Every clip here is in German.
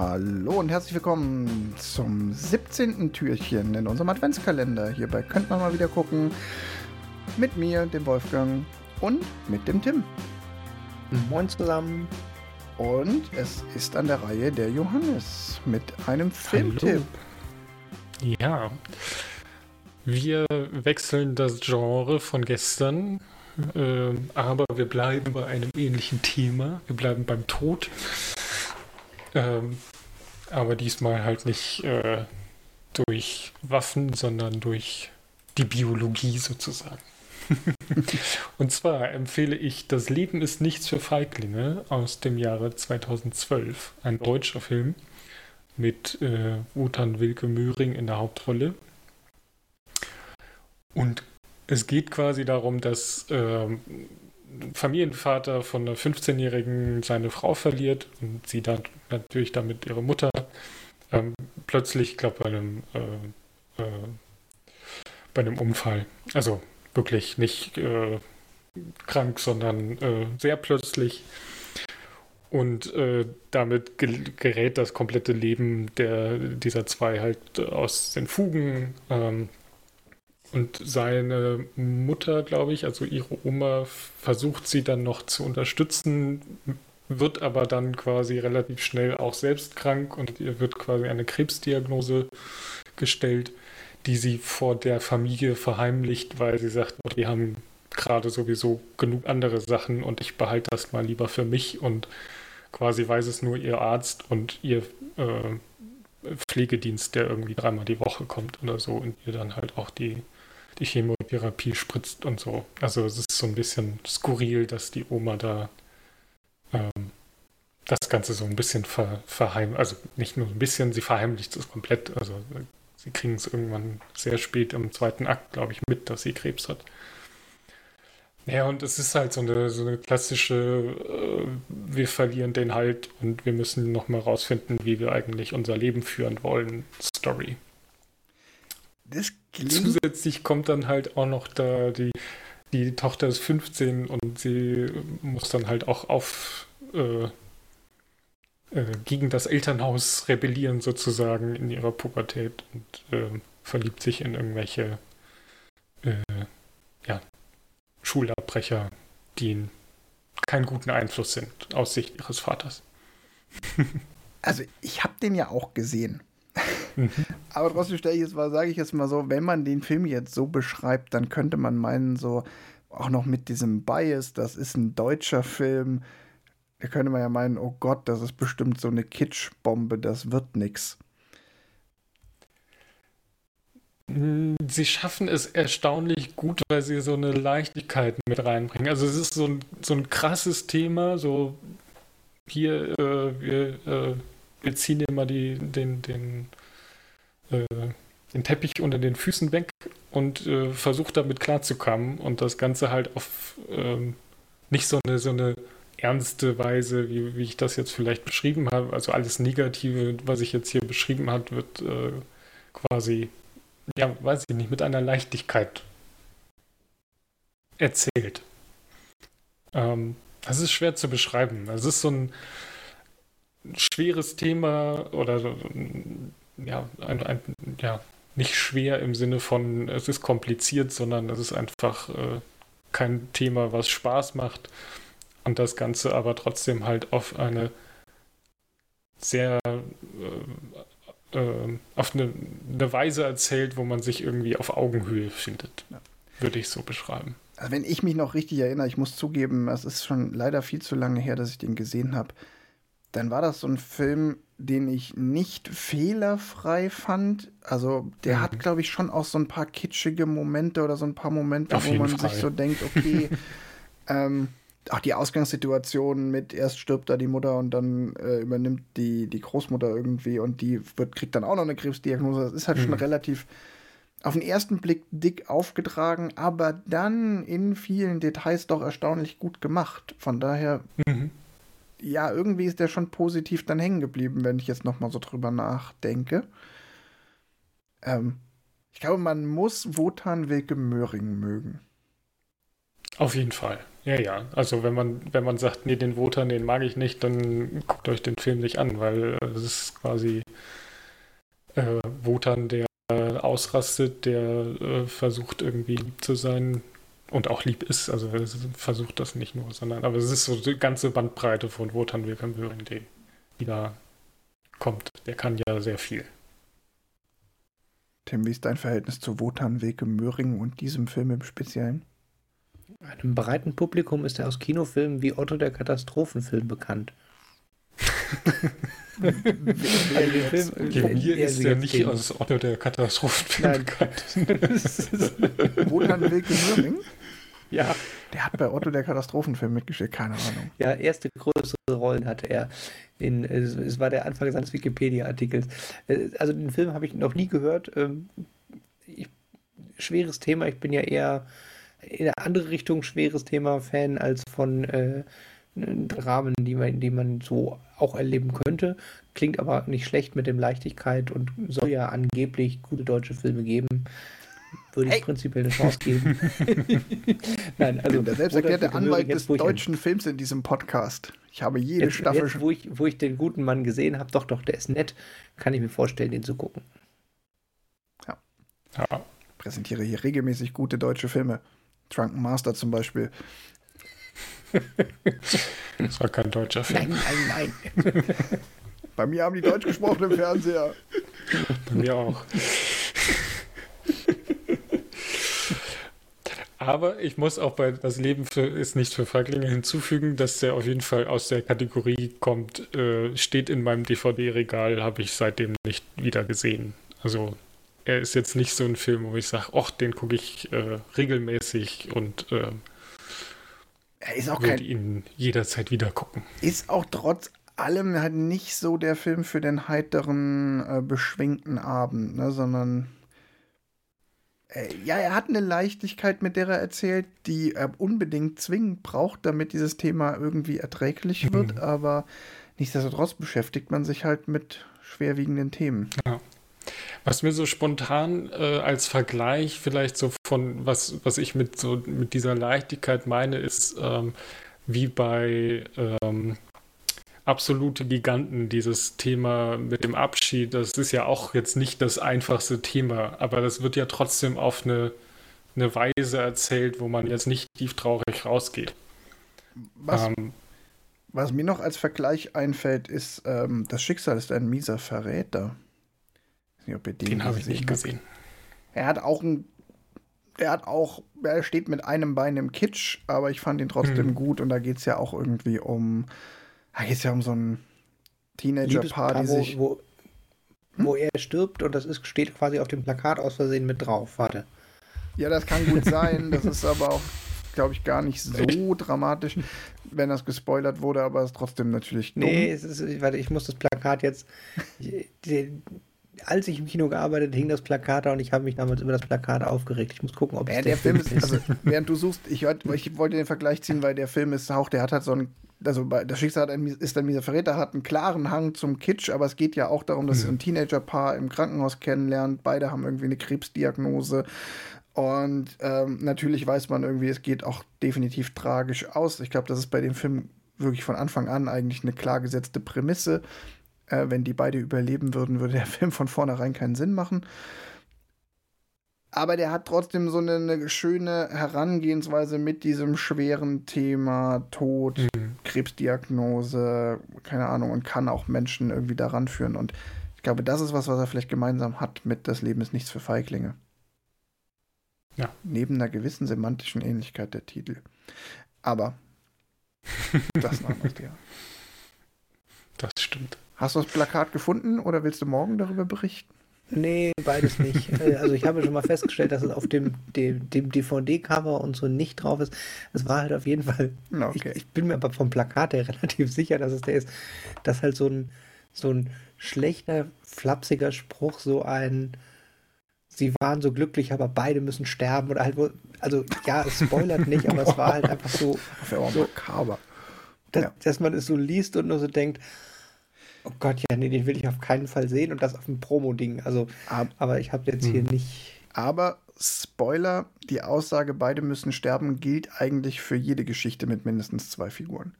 Hallo und herzlich willkommen zum 17. Türchen in unserem Adventskalender. Hierbei könnt man mal wieder gucken. Mit mir, dem Wolfgang und mit dem Tim. Moin zusammen. Und es ist an der Reihe der Johannes mit einem Filmtipp. Ja. Wir wechseln das Genre von gestern, äh, aber wir bleiben bei einem ähnlichen Thema. Wir bleiben beim Tod. Ähm, aber diesmal halt nicht äh, durch Waffen, sondern durch die Biologie sozusagen. Und zwar empfehle ich Das Leben ist nichts für Feiglinge aus dem Jahre 2012. Ein deutscher Film mit äh, Wotan Wilke Möhring in der Hauptrolle. Und es geht quasi darum, dass äh, Familienvater von einer 15-Jährigen seine Frau verliert und sie dann natürlich damit ihre Mutter ähm, plötzlich, ich glaube, bei einem äh, äh, bei einem Unfall. Also wirklich nicht äh, krank, sondern äh, sehr plötzlich. Und äh, damit gerät das komplette Leben der, dieser zwei halt aus den Fugen. Ähm, und seine Mutter, glaube ich, also ihre Oma, versucht sie dann noch zu unterstützen, wird aber dann quasi relativ schnell auch selbst krank und ihr wird quasi eine Krebsdiagnose gestellt, die sie vor der Familie verheimlicht, weil sie sagt, oh, die haben gerade sowieso genug andere Sachen und ich behalte das mal lieber für mich und quasi weiß es nur ihr Arzt und ihr äh, Pflegedienst, der irgendwie dreimal die Woche kommt oder so und ihr dann halt auch die Chemotherapie spritzt und so. Also es ist so ein bisschen skurril, dass die Oma da ähm, das Ganze so ein bisschen ver verheimlicht. Also nicht nur ein bisschen, sie verheimlicht es komplett. Also sie kriegen es irgendwann sehr spät im zweiten Akt, glaube ich, mit, dass sie Krebs hat. Ja, und es ist halt so eine, so eine klassische, äh, wir verlieren den Halt und wir müssen nochmal rausfinden, wie wir eigentlich unser Leben führen wollen, Story. Zusätzlich kommt dann halt auch noch da die, die Tochter ist 15 und sie muss dann halt auch auf äh, äh, gegen das Elternhaus rebellieren sozusagen in ihrer Pubertät und äh, verliebt sich in irgendwelche äh, ja, Schulabbrecher, die keinen guten Einfluss sind aus Sicht ihres Vaters. also ich habe den ja auch gesehen. Aber trotzdem stelle ich jetzt mal, sage ich jetzt mal so, wenn man den Film jetzt so beschreibt, dann könnte man meinen, so auch noch mit diesem Bias, das ist ein deutscher Film, da könnte man ja meinen, oh Gott, das ist bestimmt so eine Kitschbombe, das wird nix. Sie schaffen es erstaunlich gut, weil sie so eine Leichtigkeit mit reinbringen. Also es ist so ein, so ein krasses Thema, so hier, äh, wir, äh, wir ziehen dir mal die, den, den äh, den Teppich unter den Füßen weg und äh, versucht damit klarzukommen und das Ganze halt auf ähm, nicht so eine, so eine ernste Weise, wie, wie ich das jetzt vielleicht beschrieben habe. Also alles Negative, was ich jetzt hier beschrieben habe, wird äh, quasi, ja, weiß ich nicht, mit einer Leichtigkeit erzählt. Ähm, das ist schwer zu beschreiben. Es ist so ein schweres Thema oder ja, ein, ein, ja, nicht schwer im Sinne von, es ist kompliziert, sondern es ist einfach äh, kein Thema, was Spaß macht. Und das Ganze aber trotzdem halt auf eine sehr äh, äh, auf eine, eine, Weise erzählt, wo man sich irgendwie auf Augenhöhe findet. Ja. Würde ich so beschreiben. Also wenn ich mich noch richtig erinnere, ich muss zugeben, es ist schon leider viel zu lange her, dass ich den gesehen habe dann war das so ein Film, den ich nicht fehlerfrei fand. Also der mhm. hat, glaube ich, schon auch so ein paar kitschige Momente oder so ein paar Momente, Auf wo man Fall. sich so denkt, okay, ähm, auch die Ausgangssituation mit erst stirbt da die Mutter und dann äh, übernimmt die, die Großmutter irgendwie und die wird, kriegt dann auch noch eine Krebsdiagnose. Das ist halt mhm. schon relativ auf den ersten Blick dick aufgetragen, aber dann in vielen Details doch erstaunlich gut gemacht. Von daher mhm ja, irgendwie ist der schon positiv dann hängen geblieben, wenn ich jetzt noch mal so drüber nachdenke. Ähm, ich glaube, man muss Wotan Wilke Möhring mögen. Auf jeden Fall. Ja, ja. Also wenn man, wenn man sagt, nee, den Wotan, den mag ich nicht, dann guckt euch den Film nicht an, weil es ist quasi äh, Wotan, der ausrastet, der äh, versucht irgendwie lieb zu sein und auch lieb ist. Also er versucht das nicht nur, sondern aber es ist so die ganze Bandbreite von Wotan Wilhelm Möhring, die, die da kommt. Der kann ja sehr viel. Tim, wie ist dein Verhältnis zu Wotan Wilke Möhring und diesem Film im Speziellen? Einem breiten Publikum ist er aus Kinofilmen wie Otto der Katastrophenfilm bekannt. also mir ist er nicht aus Otto der Katastrophenfilm bekannt. Wotan Wilke Möhring? Ja. Der hat bei Otto der Katastrophenfilm mitgeschickt, keine Ahnung. Ja, erste größere Rollen hatte er. In, es war der Anfang seines Wikipedia-Artikels. Äh, also den Film habe ich noch nie gehört. Ähm, ich, schweres Thema. Ich bin ja eher in eine andere Richtung schweres Thema Fan als von äh, Dramen, die man, die man so auch erleben könnte. Klingt aber nicht schlecht mit dem Leichtigkeit und soll ja angeblich gute deutsche Filme geben. Würde ich hey. prinzipiell eine Chance geben. Nein, also der selbst erklärte Anwalt des deutschen Films in diesem Podcast. Ich habe jede jetzt, Staffel jetzt, wo ich, wo ich den guten Mann gesehen habe, doch, doch, der ist nett, kann ich mir vorstellen, den zu gucken. Ja. ja. Präsentiere hier regelmäßig gute deutsche Filme. Drunken Master zum Beispiel. Das war kein deutscher Film. Nein, nein, nein. Bei mir haben die Deutsch gesprochen im Fernseher. Bei mir auch. Aber ich muss auch bei Das Leben für, ist nicht für Feiglinge hinzufügen, dass der auf jeden Fall aus der Kategorie kommt, äh, steht in meinem DVD-Regal, habe ich seitdem nicht wieder gesehen. Also er ist jetzt nicht so ein Film, wo ich sage, ach, den gucke ich äh, regelmäßig und äh, er ist auch würde ihn jederzeit wieder gucken. Ist auch trotz allem halt nicht so der Film für den heiteren, äh, beschwingten Abend, ne, sondern ja, er hat eine Leichtigkeit, mit der er erzählt, die er unbedingt zwingend braucht, damit dieses Thema irgendwie erträglich wird, mhm. aber nichtsdestotrotz beschäftigt man sich halt mit schwerwiegenden Themen. Ja. Was mir so spontan äh, als Vergleich vielleicht so von was, was ich mit so mit dieser Leichtigkeit meine, ist ähm, wie bei ähm, absolute Giganten, dieses Thema mit dem Abschied, das ist ja auch jetzt nicht das einfachste Thema, aber das wird ja trotzdem auf eine, eine Weise erzählt, wo man jetzt nicht tief traurig rausgeht. Was, ähm, was mir noch als Vergleich einfällt, ist, ähm, das Schicksal ist ein mieser Verräter. Nicht, den, den habe ich nicht gesehen. Er hat auch ein er hat auch, er steht mit einem Bein im Kitsch, aber ich fand ihn trotzdem hm. gut und da geht es ja auch irgendwie um da geht es ja um so ein Teenager-Paar, die sich. Wo, hm? wo er stirbt und das ist, steht quasi auf dem Plakat aus Versehen mit drauf. Warte. Ja, das kann gut sein. Das ist aber auch, glaube ich, gar nicht so dramatisch, wenn das gespoilert wurde, aber es ist trotzdem natürlich dumm. Nee, es ist, warte, ich muss das Plakat jetzt. Die, als ich im Kino gearbeitet hing das Plakat da und ich habe mich damals über das Plakat aufgeregt. Ich muss gucken, ob es ja, der, Film ist. Also, während du suchst, ich, ich, wollte den Vergleich ziehen, weil der Film ist auch, der hat halt so ein also bei, das Schicksal ist ein mieser Verräter, hat einen klaren Hang zum Kitsch, aber es geht ja auch darum, dass mhm. ein Teenagerpaar im Krankenhaus kennenlernt. Beide haben irgendwie eine Krebsdiagnose. Und ähm, natürlich weiß man irgendwie, es geht auch definitiv tragisch aus. Ich glaube, das ist bei dem Film wirklich von Anfang an eigentlich eine klar gesetzte Prämisse. Äh, wenn die beide überleben würden, würde der Film von vornherein keinen Sinn machen aber der hat trotzdem so eine, eine, schöne Herangehensweise mit diesem schweren Thema Tod, mhm. Krebsdiagnose, keine Ahnung, und kann auch Menschen irgendwie daran führen. Und ich glaube, das ist was, was er vielleicht gemeinsam hat mit Das Leben ist nichts für Feiglinge. Ja. Neben einer gewissen semantischen Ähnlichkeit der Titel. Aber das noch nicht, ja. Das stimmt. Hast du das Plakat gefunden oder willst du morgen darüber berichten? Nee, beides nicht. Äh, also ich habe schon mal festgestellt, dass es auf dem, dem, dem DVD-Cover und so nicht drauf ist. Es war halt auf jeden Fall. Okay. Ich, ich, bin mir aber vom Plakat her relativ sicher, dass es der ist. Dass halt so ein, so ein schlechter, flapsiger Spruch, so ein Sie waren so glücklich, aber beide müssen sterben oder halt wo, also ja, es spoilert nicht, aber es war halt einfach so, so makaber. Dass, ja. dass man es so liest und nur so denkt, Oh Gott, ja, nee, den will ich auf keinen Fall sehen und das auf dem Promo-Ding. Also, aber ich habe jetzt hier hm. nicht, Aber Spoiler, die Aussage, beide müssen sterben, gilt eigentlich für jede Geschichte mit mindestens zwei Figuren.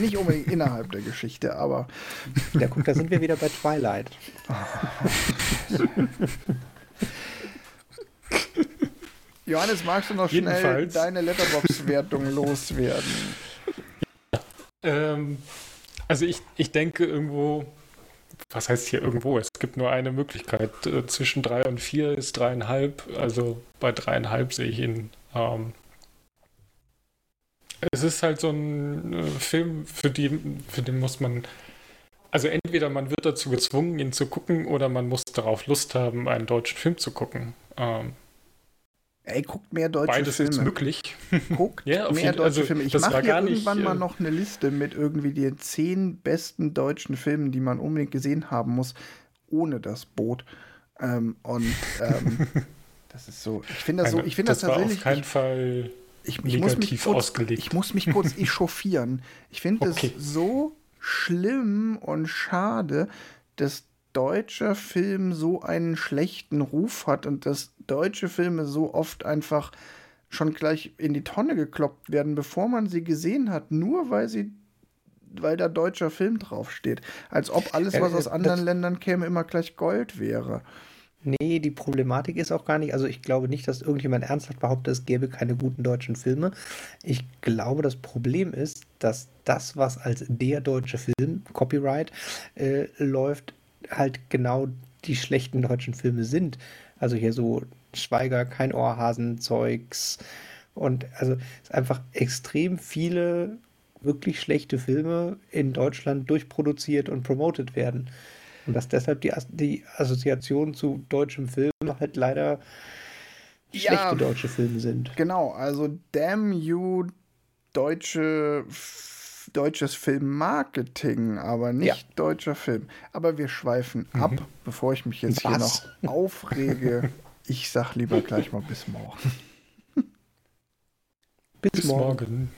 Nicht unbedingt innerhalb der Geschichte, aber. Ja, guck, da sind wir wieder bei Twilight. Johannes, magst du noch schnell Jedenfalls. deine Letterbox-Wertung loswerden? Ähm, also ich, ich denke irgendwo, was heißt hier irgendwo? Es gibt nur eine Möglichkeit. Äh, zwischen drei und vier ist dreieinhalb. Also bei dreieinhalb sehe ich ihn. Ähm, es ist halt so ein äh, Film, für, die, für den muss man. Also entweder man wird dazu gezwungen, ihn zu gucken, oder man muss darauf Lust haben, einen deutschen Film zu gucken. Ähm, Ey, guckt mehr deutsche beides ist Filme. möglich. Guckt Ja, auf mehr jeden- deutsche also, Filme. Ich das mache hier gar nicht, irgendwann mal äh, noch eine Liste mit irgendwie den zehn besten deutschen Filmen, die man unbedingt gesehen haben muss, ohne das Boot. Ähm, und ähm, das ist so. Ich finde das so. Ich finde das, auf tatsächlich. keinen Fall Ich, ich, muss mich kurz, ausgelegt. ich muss mich kurz echauffieren. Ich finde Okay. es so schlimm und schade, dass deutscher Film so einen schlechten Ruf hat und dass deutsche Filme so oft einfach schon gleich in die Tonne gekloppt werden, bevor man sie gesehen hat, nur weil sie weil da deutscher Film draufsteht. Als ob alles, was aus das- anderen Ländern käme, immer gleich Gold wäre. Nee, die Problematik ist auch gar nicht, also ich glaube nicht, dass irgendjemand ernsthaft behauptet, es gäbe keine guten deutschen Filme. Ich glaube, das Problem ist, dass das, was als der deutsche Film, Copyright, äh, läuft, halt genau die schlechten deutschen Filme sind. Also hier so Schweiger, kein Ohrhasen-Zeugs und also es ist einfach extrem viele wirklich schlechte Filme in Deutschland durchproduziert und promotet werden. Und dass deshalb die, die Assoziation zu deutschem Film halt leider Ja. schlechte deutsche Filme sind. Genau, also damn you deutsche F- deutsches Filmmarketing, aber nicht Ja. deutscher Film. Aber wir schweifen ab, bevor ich mich jetzt hier Was? noch aufrege. Ich sag lieber gleich mal bis morgen. Bis, Bis morgen. morgen.